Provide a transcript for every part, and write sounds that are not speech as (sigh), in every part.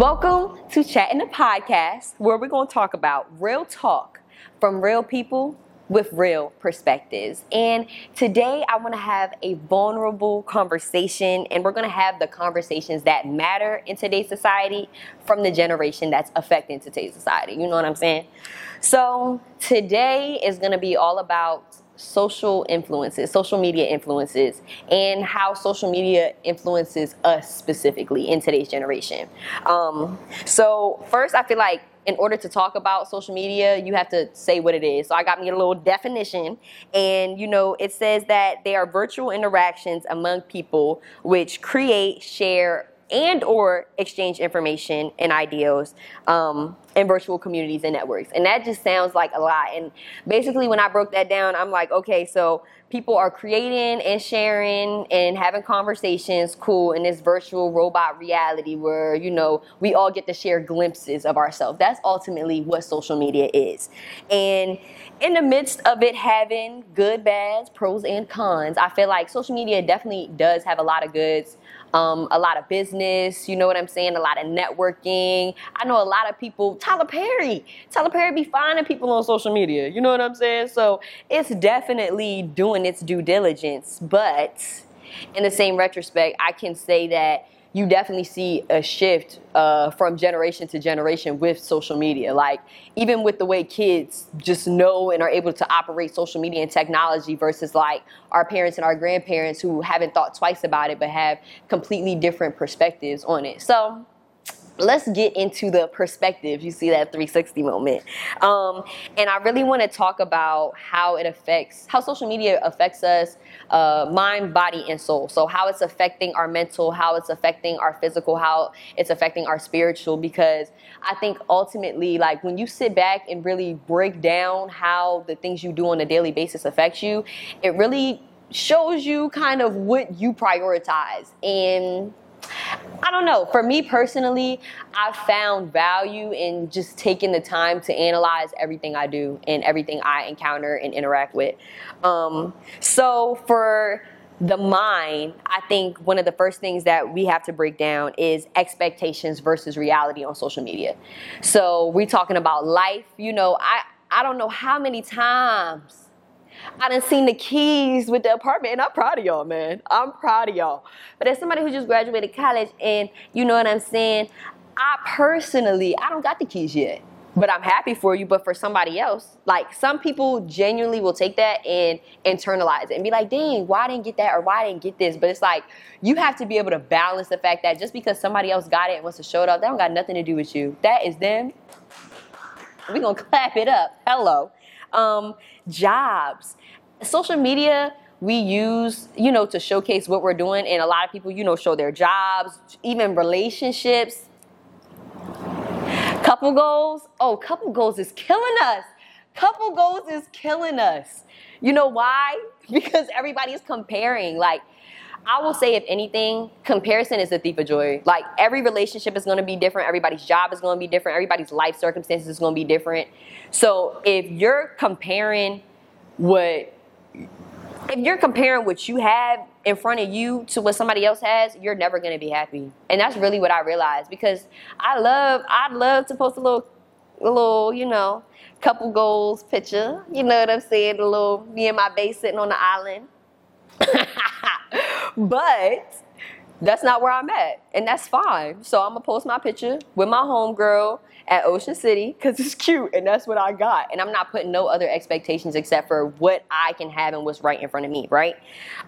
Welcome to CHAT'N the Podcast, where we're going to talk about real talk from real people with real perspectives. And today I want to have a vulnerable conversation, and we're going to have the conversations that matter in today's society from the generation that's affecting today's society. You know what I'm saying? So today is going to be all about social influences, social media influences, and how social media influences us specifically in today's generation. Um, so, first, I feel like in order to talk about social media, you have to say what it is. So I got me a little definition, and you know, it says that they are virtual interactions among people which create, share, and or exchange information and ideas um, in virtual communities and networks. And that just sounds like a lot. And basically, when I broke that down, I'm like, okay, so people are creating and sharing and having conversations, cool, in this virtual robot reality where, you know, we all get to share glimpses of ourselves. That's ultimately what social media is. And in the midst of it having good, bads, pros, and cons, I feel like social media definitely does have a lot of goods um, a lot of business, you know what I'm saying? A lot of networking. I know a lot of people, Tyler Perry, Tyler Perry be finding people on social media, you know what I'm saying? So it's definitely doing its due diligence. But in the same retrospect, I can say that you definitely see a shift uh, from generation to generation with social media. Like, even with the way kids just know and are able to operate social media and technology versus like our parents and our grandparents who haven't thought twice about it but have completely different perspectives on it. So, let's get into the perspective. You see that 360 moment. Um, and I really want to talk about how it affects, how social media affects us, uh, mind, body, and soul. So, how it's affecting our mental, how it's affecting our physical, how it's affecting our spiritual. Because I think ultimately, like when you sit back and really break down how the things you do on a daily basis affect you, it really shows you kind of what you prioritize. And I don't know. For me personally, I found value in just taking the time to analyze everything I do and everything I encounter and interact with. Um, so for the mind, I think one of the first things that we have to break down is expectations versus reality on social media. So we're talking about life. You know, I I don't know how many times I done seen the keys with the apartment, and I'm proud of y'all, man. I'm proud of y'all. But as somebody who just graduated college, and you know what I'm saying, I personally, I don't got the keys yet. But I'm happy for you. But for somebody else, like some people genuinely will take that and internalize it and be like, dang, why I didn't get that or why I didn't get this? But it's like you have to be able to balance the fact that just because somebody else got it and wants to show it off, that don't got nothing to do with you. That is them. We're gonna (laughs) clap it up. Hello um, jobs. Social media we use, you know, to showcase what we're doing, and a lot of people, you know, show their jobs, even relationships. Couple goals. Oh, couple goals is killing us. Couple goals is killing us. You know why? (laughs) Because everybody's comparing. Like, I will say, if anything, comparison is the thief of joy. Like every relationship is going to be different. Everybody's job is going to be different. Everybody's life circumstances is going to be different. So if you're comparing what, if you're comparing what you have in front of you to what somebody else has, you're never to be happy. And that's really what I realized because I love, I'd love to post a little, a little, you know, couple goals picture. You know what I'm saying? A little me and my bae sitting on the island. (laughs) but that's not where I'm at, and that's fine. So I'm gonna post my picture with my homegirl at Ocean City because it's cute, and that's what I got. And I'm not putting no other expectations except for what I can have and what's right in front of me, right?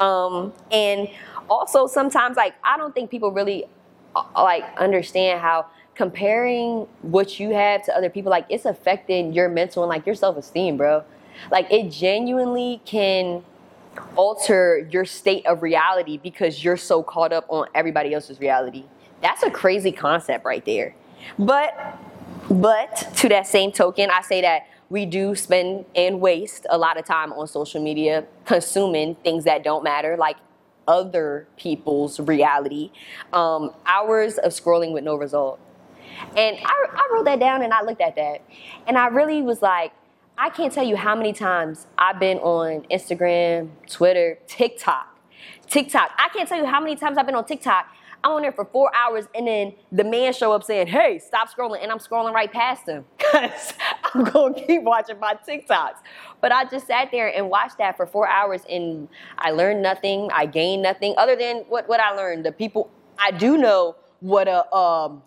Um, and also sometimes, like I don't think people really uh, like understand how comparing what you have to other people, like it's affecting your mental and like your self esteem, bro. Like it genuinely can alter your state of reality because you're so caught up on everybody else's reality. That's a crazy concept right there. But but to that same token, I say that we do spend and waste a lot of time on social media consuming things that don't matter, like other people's reality. Um, hours of scrolling with no result. And I, I wrote that down and I looked at that. And I really was like, I can't tell you how many times I've been on Instagram, Twitter, TikTok. TikTok. I can't tell you how many times I've been on TikTok. I'm on there for four hours and then the man show up saying, hey, stop scrolling. And I'm scrolling right past him (laughs) because I'm going to keep watching my TikToks. But I just sat there and watched that for four hours and I learned nothing. I gained nothing other than what, what I learned. The people, I do know what a, um,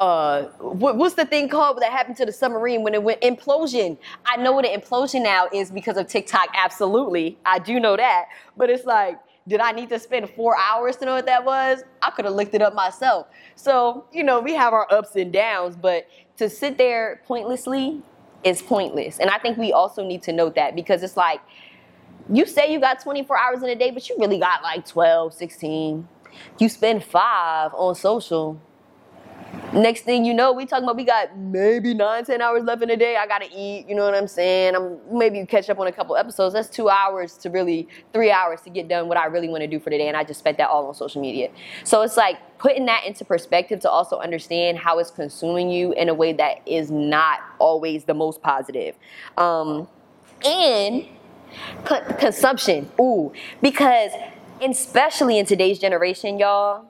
uh, what, what's the thing called that happened to the submarine when it went implosion? I know what an implosion now is because of TikTok. Absolutely, I do know that. But it's like, did I need to spend four hours to know what that was? I could have looked it up myself. So you know, we have our ups and downs, but to sit there pointlessly is pointless. And I think we also need to note that because it's like you say you got 24 hours in a day, but you really got like 12, 16. You spend five on social Next thing you know, we talking about we got maybe nine, ten hours left in the day. I gotta eat, you know what I'm saying? I'm maybe catch up on a couple episodes. That's two hours to really, three hours to get done what I really want to do for the day, and I just spent that all on social media. So it's like putting that into perspective to also understand how it's consuming you in a way that is not always the most positive. Um, and consumption, ooh, because especially in today's generation, y'all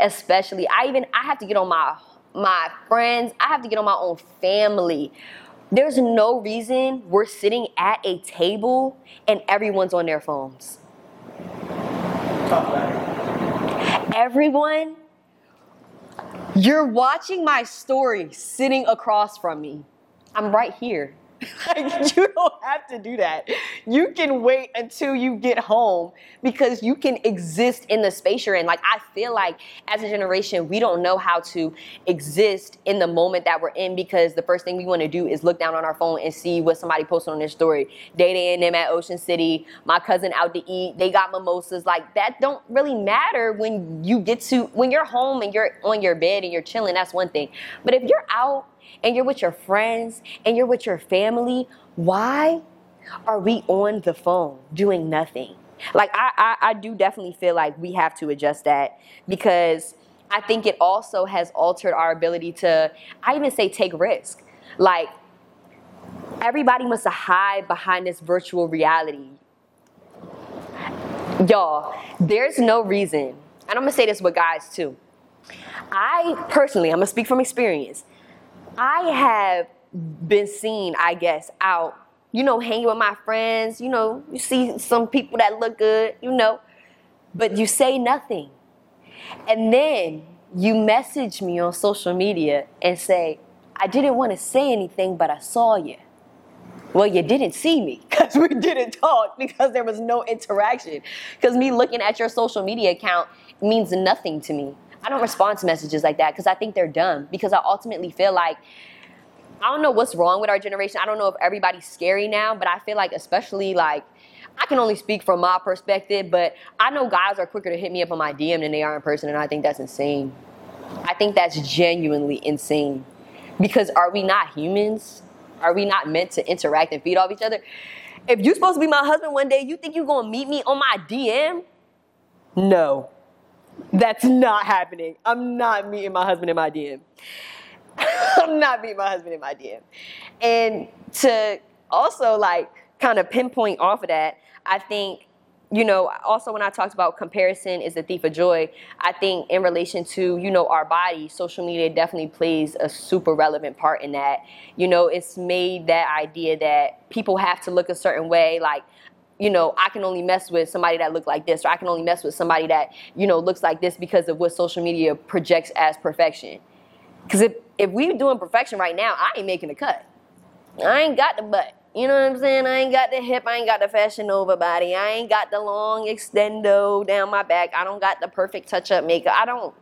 especially i even i have to get on my my friends i have to get on my own family. There's no reason we're sitting at a table and everyone's on their phones. Everyone you're watching my story sitting across from me. I'm right here (laughs) like, you don't have to do that. You can wait until you get home because you can exist in the space you're in. Like, I feel like as a generation, we don't know how to exist in the moment that we're in because the first thing we want to do is look down on our phone and see what somebody posted on their story. Day Day and them at Ocean City, my cousin out to eat, they got mimosas. Like, that don't really matter when you get to, when you're home and you're on your bed and you're chilling, that's one thing. But if you're out, and you're with your friends and you're with your family, why are we on the phone doing nothing? Like, I, I, I do definitely feel like we have to adjust that because I think it also has altered our ability to, I even say, take risk. Like, everybody wants to hide behind this virtual reality. Y'all, there's no reason, and I'm gonna say this with guys too. I personally, I'm gonna speak from experience. I have been seen, I guess, out, you know, hanging with my friends. You know, you see some people that look good, you know, but you say nothing. And then you message me on social media and say, I didn't want to say anything, but I saw you. Well, you didn't see me (laughs) because we didn't talk because there was no interaction. Because me looking at your social media account means nothing to me. I don't respond to messages like that because I think they're dumb. Because I ultimately feel like I don't know what's wrong with our generation. I don't know if everybody's scary now, but I feel like especially like I can only speak from my perspective, but I know guys are quicker to hit me up on my DM than they are in person, and I think that's insane. I think that's genuinely insane. Because are we not humans? Are we not meant to interact and feed off each other? If you're supposed to be my husband one day, you think you're gonna meet me on my DM? No. That's not happening. I'm not meeting my husband in my DM. (laughs) I'm not meeting my husband in my DM. And to also like kind of pinpoint off of that, I think you know, also when I talked about comparison is the thief of joy, I think in relation to, you know, our body, social media definitely plays a super relevant part in that. You know, it's made that idea that people have to look a certain way. Like, you know, I can only mess with somebody that look like this, or I can only mess with somebody that, you know, looks like this because of what social media projects as perfection. Because if, if we doing perfection right now, I ain't making a cut. I ain't got the butt. You know what I'm saying? I ain't got the hip, I ain't got the fashion over body, I ain't got the long extendo down my back, I don't got the perfect touch up makeup. I don't,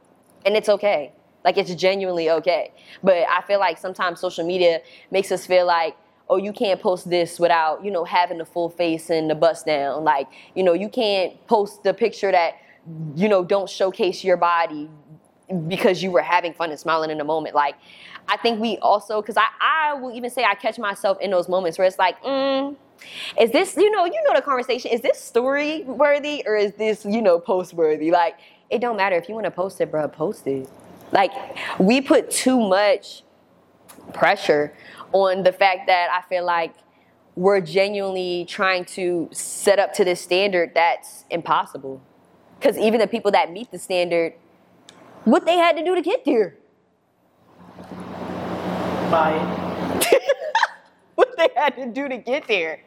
and it's okay. Like it's genuinely okay. But I feel like sometimes social media makes us feel like oh, you can't post this without, you know, having the full face and the bust down. Like, you know, you can't post the picture that, you know, don't showcase your body because you were having fun and smiling in the moment. Like, I think we also, because I, I will even say I catch myself in those moments where it's like, mm, is this, you know, you know the conversation, is this story worthy or is this, you know, post worthy? Like, it don't matter. If you want to post it, bro, post it. Like, we put too much pressure on the fact that I feel like we're genuinely trying to set up to this standard that's impossible. Because even the people that meet the standard what they had to do to get there. Buy (laughs) what they had to do to get there.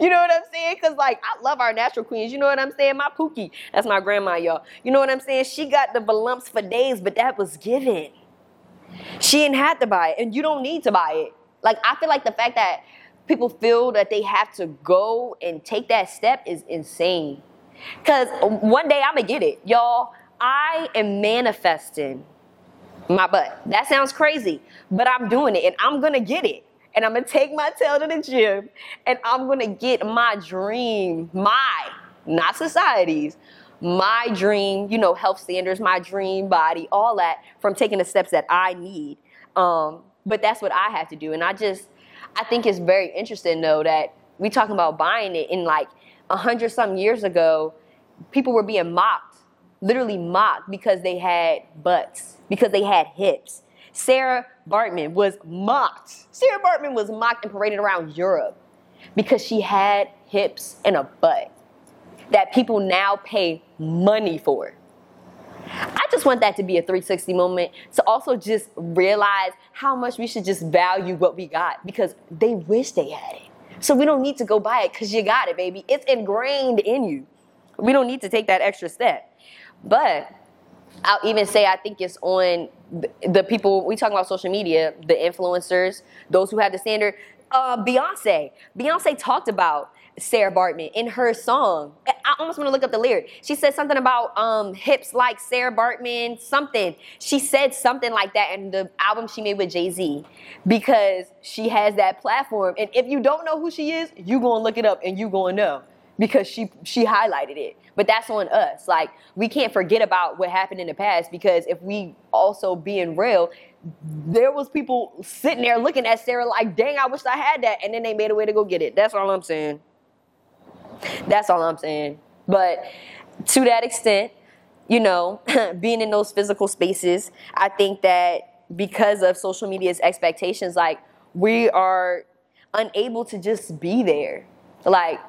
You know what I'm saying? Cause like I love our natural queens. You know what I'm saying? My Pookie, that's my grandma, y'all. You know what I'm saying? She got the volumps for days, but that was given. She didn't have to buy it, and you don't need to buy it. Like I feel like the fact that people feel that they have to go and take that step is insane. Cause one day I'm gonna get it, y'all. I am manifesting my butt. That sounds crazy, but I'm doing it, and I'm gonna get it and I'm gonna take my tail to the gym and I'm gonna get my dream, my, not society's, my dream, you know, health standards, my dream body, all that from taking the steps that I need. Um, but that's what I have to do. And I just, I think it's very interesting though that we talking about buying it in like a hundred some years ago, people were being mocked, literally mocked because they had butts, because they had hips. Sarah Baartman was mocked. Sarah Baartman was mocked and paraded around Europe because she had hips and a butt that people now pay money for. I just want that to be a 360 moment to also just realize how much we should just value what we got because they wish they had it. So we don't need to go buy it because you got it, baby. It's ingrained in you. We don't need to take that extra step. But I'll even say I think it's on the people we talking about social media, the influencers, those who have the standard. Uh, Beyonce, Beyonce talked about Sarah Baartman in her song. I almost want to look up the lyric. She said something about um, hips like Sarah Baartman, something. She said something like that in the album she made with Jay Z because she has that platform. And if you don't know who she is, you gonna look it up and you gonna know because she she highlighted it. But that's on us. Like we can't forget about what happened in the past because if we also being real, there was people sitting there looking at Sarah like, "Dang, I wish I had that," and then they made a way to go get it. That's all I'm saying. That's all I'm saying. But to that extent, you know, (laughs) being in those physical spaces, I think that because of social media's expectations, like we are unable to just be there. Like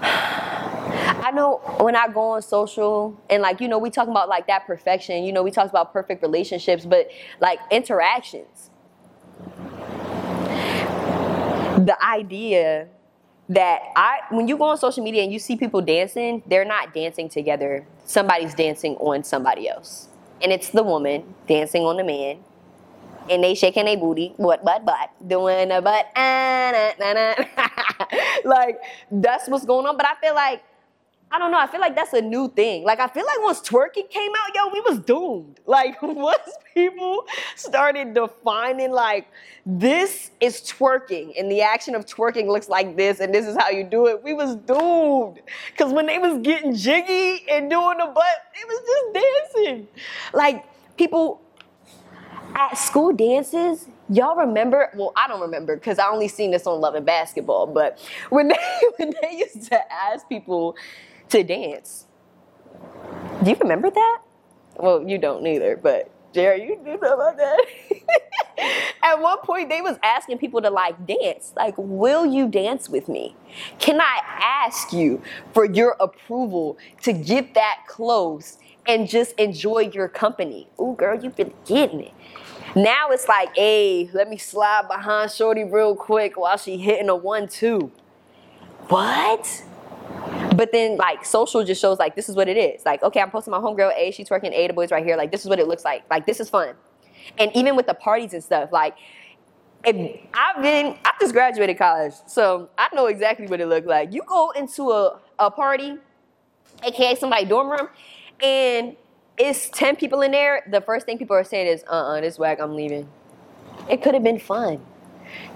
(sighs) I know when I go on social and like you know we talk about like that perfection, you know we talk about perfect relationships, but like interactions. The idea that I when you go on social media and you see people dancing, they're not dancing together. Somebody's dancing on somebody else. And it's the woman dancing on the man. And they shaking their booty, what butt butt, doing a butt, ah, (laughs) nah, nah, nah. like that's what's going on. But I feel like I don't know. I feel like that's a new thing. Like I feel like once twerking came out, yo, we was doomed. (laughs) Like once people started defining like this is twerking and the action of twerking looks like this and this is how you do it, we was doomed. Cause when they was getting jiggy and doing the butt, it was just dancing. Like people at school dances, y'all remember? Well, I don't remember because I only seen this on Love and Basketball. But when they (laughs) when they used to ask people to dance. Do you remember that? Well, you don't neither, but Jerry, you do know about that. (laughs) At one point, they was asking people to like dance. Like, will you dance with me? Can I ask you for your approval to get that close and just enjoy your company? Ooh, girl, you've been getting it. Now it's like, hey, let me slide behind Shorty real quick while she hitting a one-two. What? But then like social just shows like this is what it is. Like, okay, I'm posting my homegirl A, she's working A, the boys right here. Like this is what it looks like. Like this is fun. And even with the parties and stuff, like if I've been I just graduated college, so I know exactly what it looked like. You go into a, a party, aka somebody dorm room, and it's 10 people in there, the first thing people are saying is, uh-uh, this whack, I'm leaving. It could have been fun.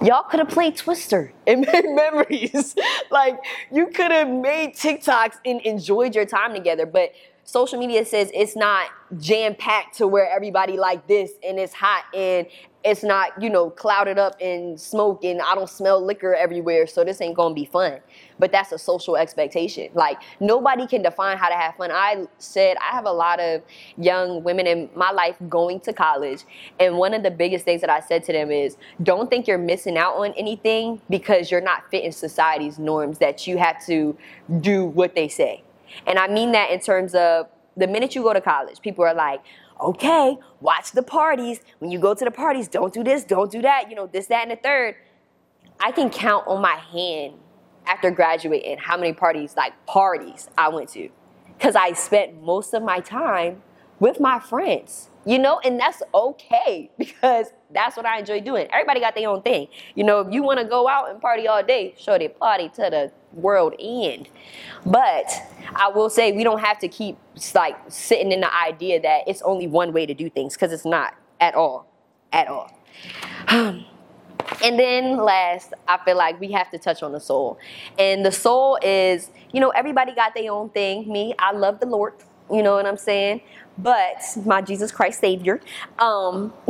Y'all could have played Twister and (laughs) made memories. like you could have made TikToks and enjoyed your time together. But social media says it's not jam packed to where everybody like this and it's hot and it's not, you know, clouded up in smoke and I don't smell liquor everywhere, so this ain't gonna be fun. But that's a social expectation. Like nobody can define how to have fun. I said I have a lot of young women in my life going to college, and one of the biggest things that I said to them is don't think you're missing out on anything because you're not fitting society's norms that you have to do what they say. And I mean that in terms of the minute you go to college, people are like, okay, watch the parties. When you go to the parties, don't do this, don't do that, you know, this, that, and the third. I can count on my hand after graduating how many parties, like parties, I went to. Because I spent most of my time with my friends, you know, and that's okay (laughs) because that's what I enjoy doing. Everybody got their own thing. You know, if you want to go out and party all day, sure, they party to the world end. But I will say we don't have to keep like sitting in the idea that it's only one way to do things because it's not at all, at all. Um, and then last, I feel like we have to touch on the soul. And the soul is, you know, everybody got their own thing. Me, I love the Lord. You know what I'm saying? But my Jesus Christ Savior. Um, (laughs)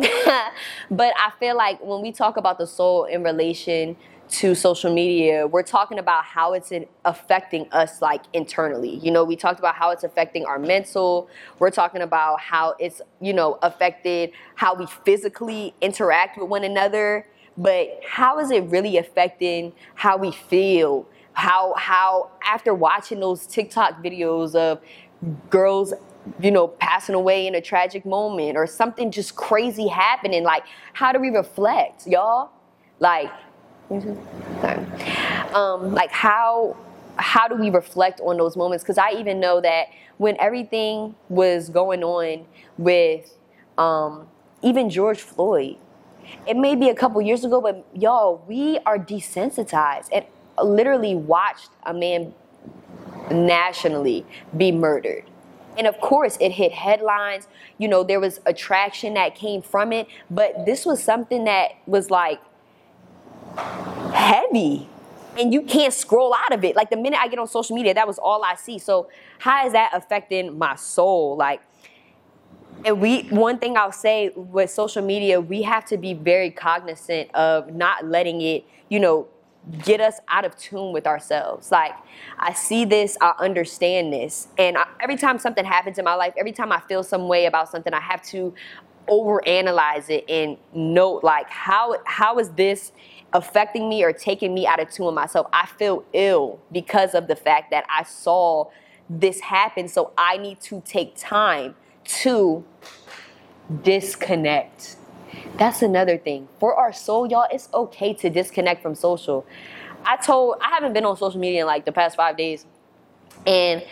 but I feel like when we talk about the soul in relation to social media, we're talking about how it's affecting us like internally. You know, we talked about how it's affecting our mental. We're talking about how it's, you know, affected how we physically interact with one another. But how is it really affecting how we feel? How how after watching those TikTok videos of girls you know, passing away in a tragic moment or something just crazy happening. Like, how do we reflect, y'all? Like, um, like how how do we reflect on those moments? Because I even know that when everything was going on with um, even George Floyd, it may be a couple years ago, but y'all, we are desensitized and literally watched a man nationally be murdered. And of course, it hit headlines. You know, there was attraction that came from it, but this was something that was like heavy and you can't scroll out of it. Like the minute I get on social media, that was all I see. So how is that affecting my soul? Like, and we one thing I'll say with social media, we have to be very cognizant of not letting it, you know, get us out of tune with ourselves. Like I see this, I understand this, and I, every time something happens in my life, every time I feel some way about something, I have to overanalyze it and note like how how is this affecting me or taking me out of tune with myself. I feel ill because of the fact that I saw this happen. So I need to take time to disconnect. That's another thing. For our soul, y'all, it's okay to disconnect from social. I told, I haven't been on social media in like the past five days. And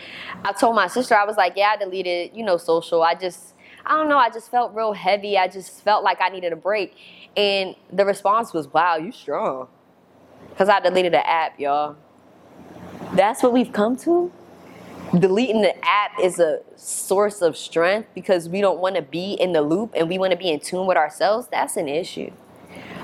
I told my sister, I was like, yeah, I deleted, you know, social. I just, I don't know, I just felt real heavy. I just felt like I needed a break. And the response was, wow, you strong. Because I deleted the app, y'all. That's what we've come to? Deleting the app is a source of strength because we don't want to be in the loop and we want to be in tune with ourselves. That's an issue.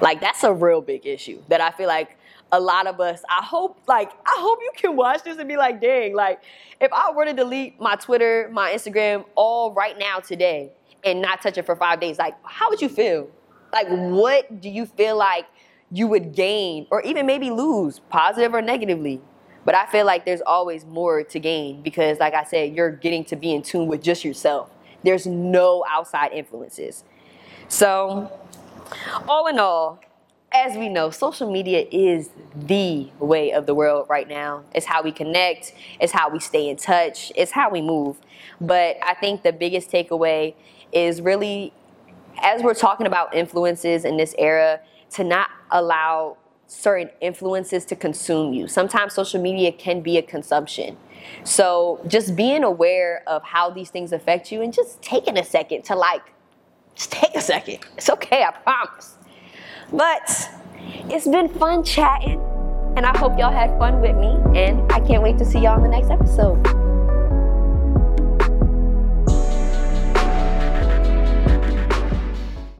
Like, that's a real big issue that I feel like a lot of us, I hope, like, I hope you can watch this and be like, dang, like, if I were to delete my Twitter, my Instagram, all right now today and not touch it for five days, like, how would you feel? Like, what do you feel like you would gain or even maybe lose, positive or negatively? But I feel like there's always more to gain because, like I said, you're getting to be in tune with just yourself. There's no outside influences. So, all in all, as we know, social media is the way of the world right now. It's how we connect, it's how we stay in touch, it's how we move. But I think the biggest takeaway is really as we're talking about influences in this era, to not allow certain influences to consume you. Sometimes social media can be a consumption. So just being aware of how these things affect you and just taking a second to like, just take a second. It's okay, I promise. But it's been fun chatting, and I hope y'all had fun with me, and I can't wait to see y'all in the next episode.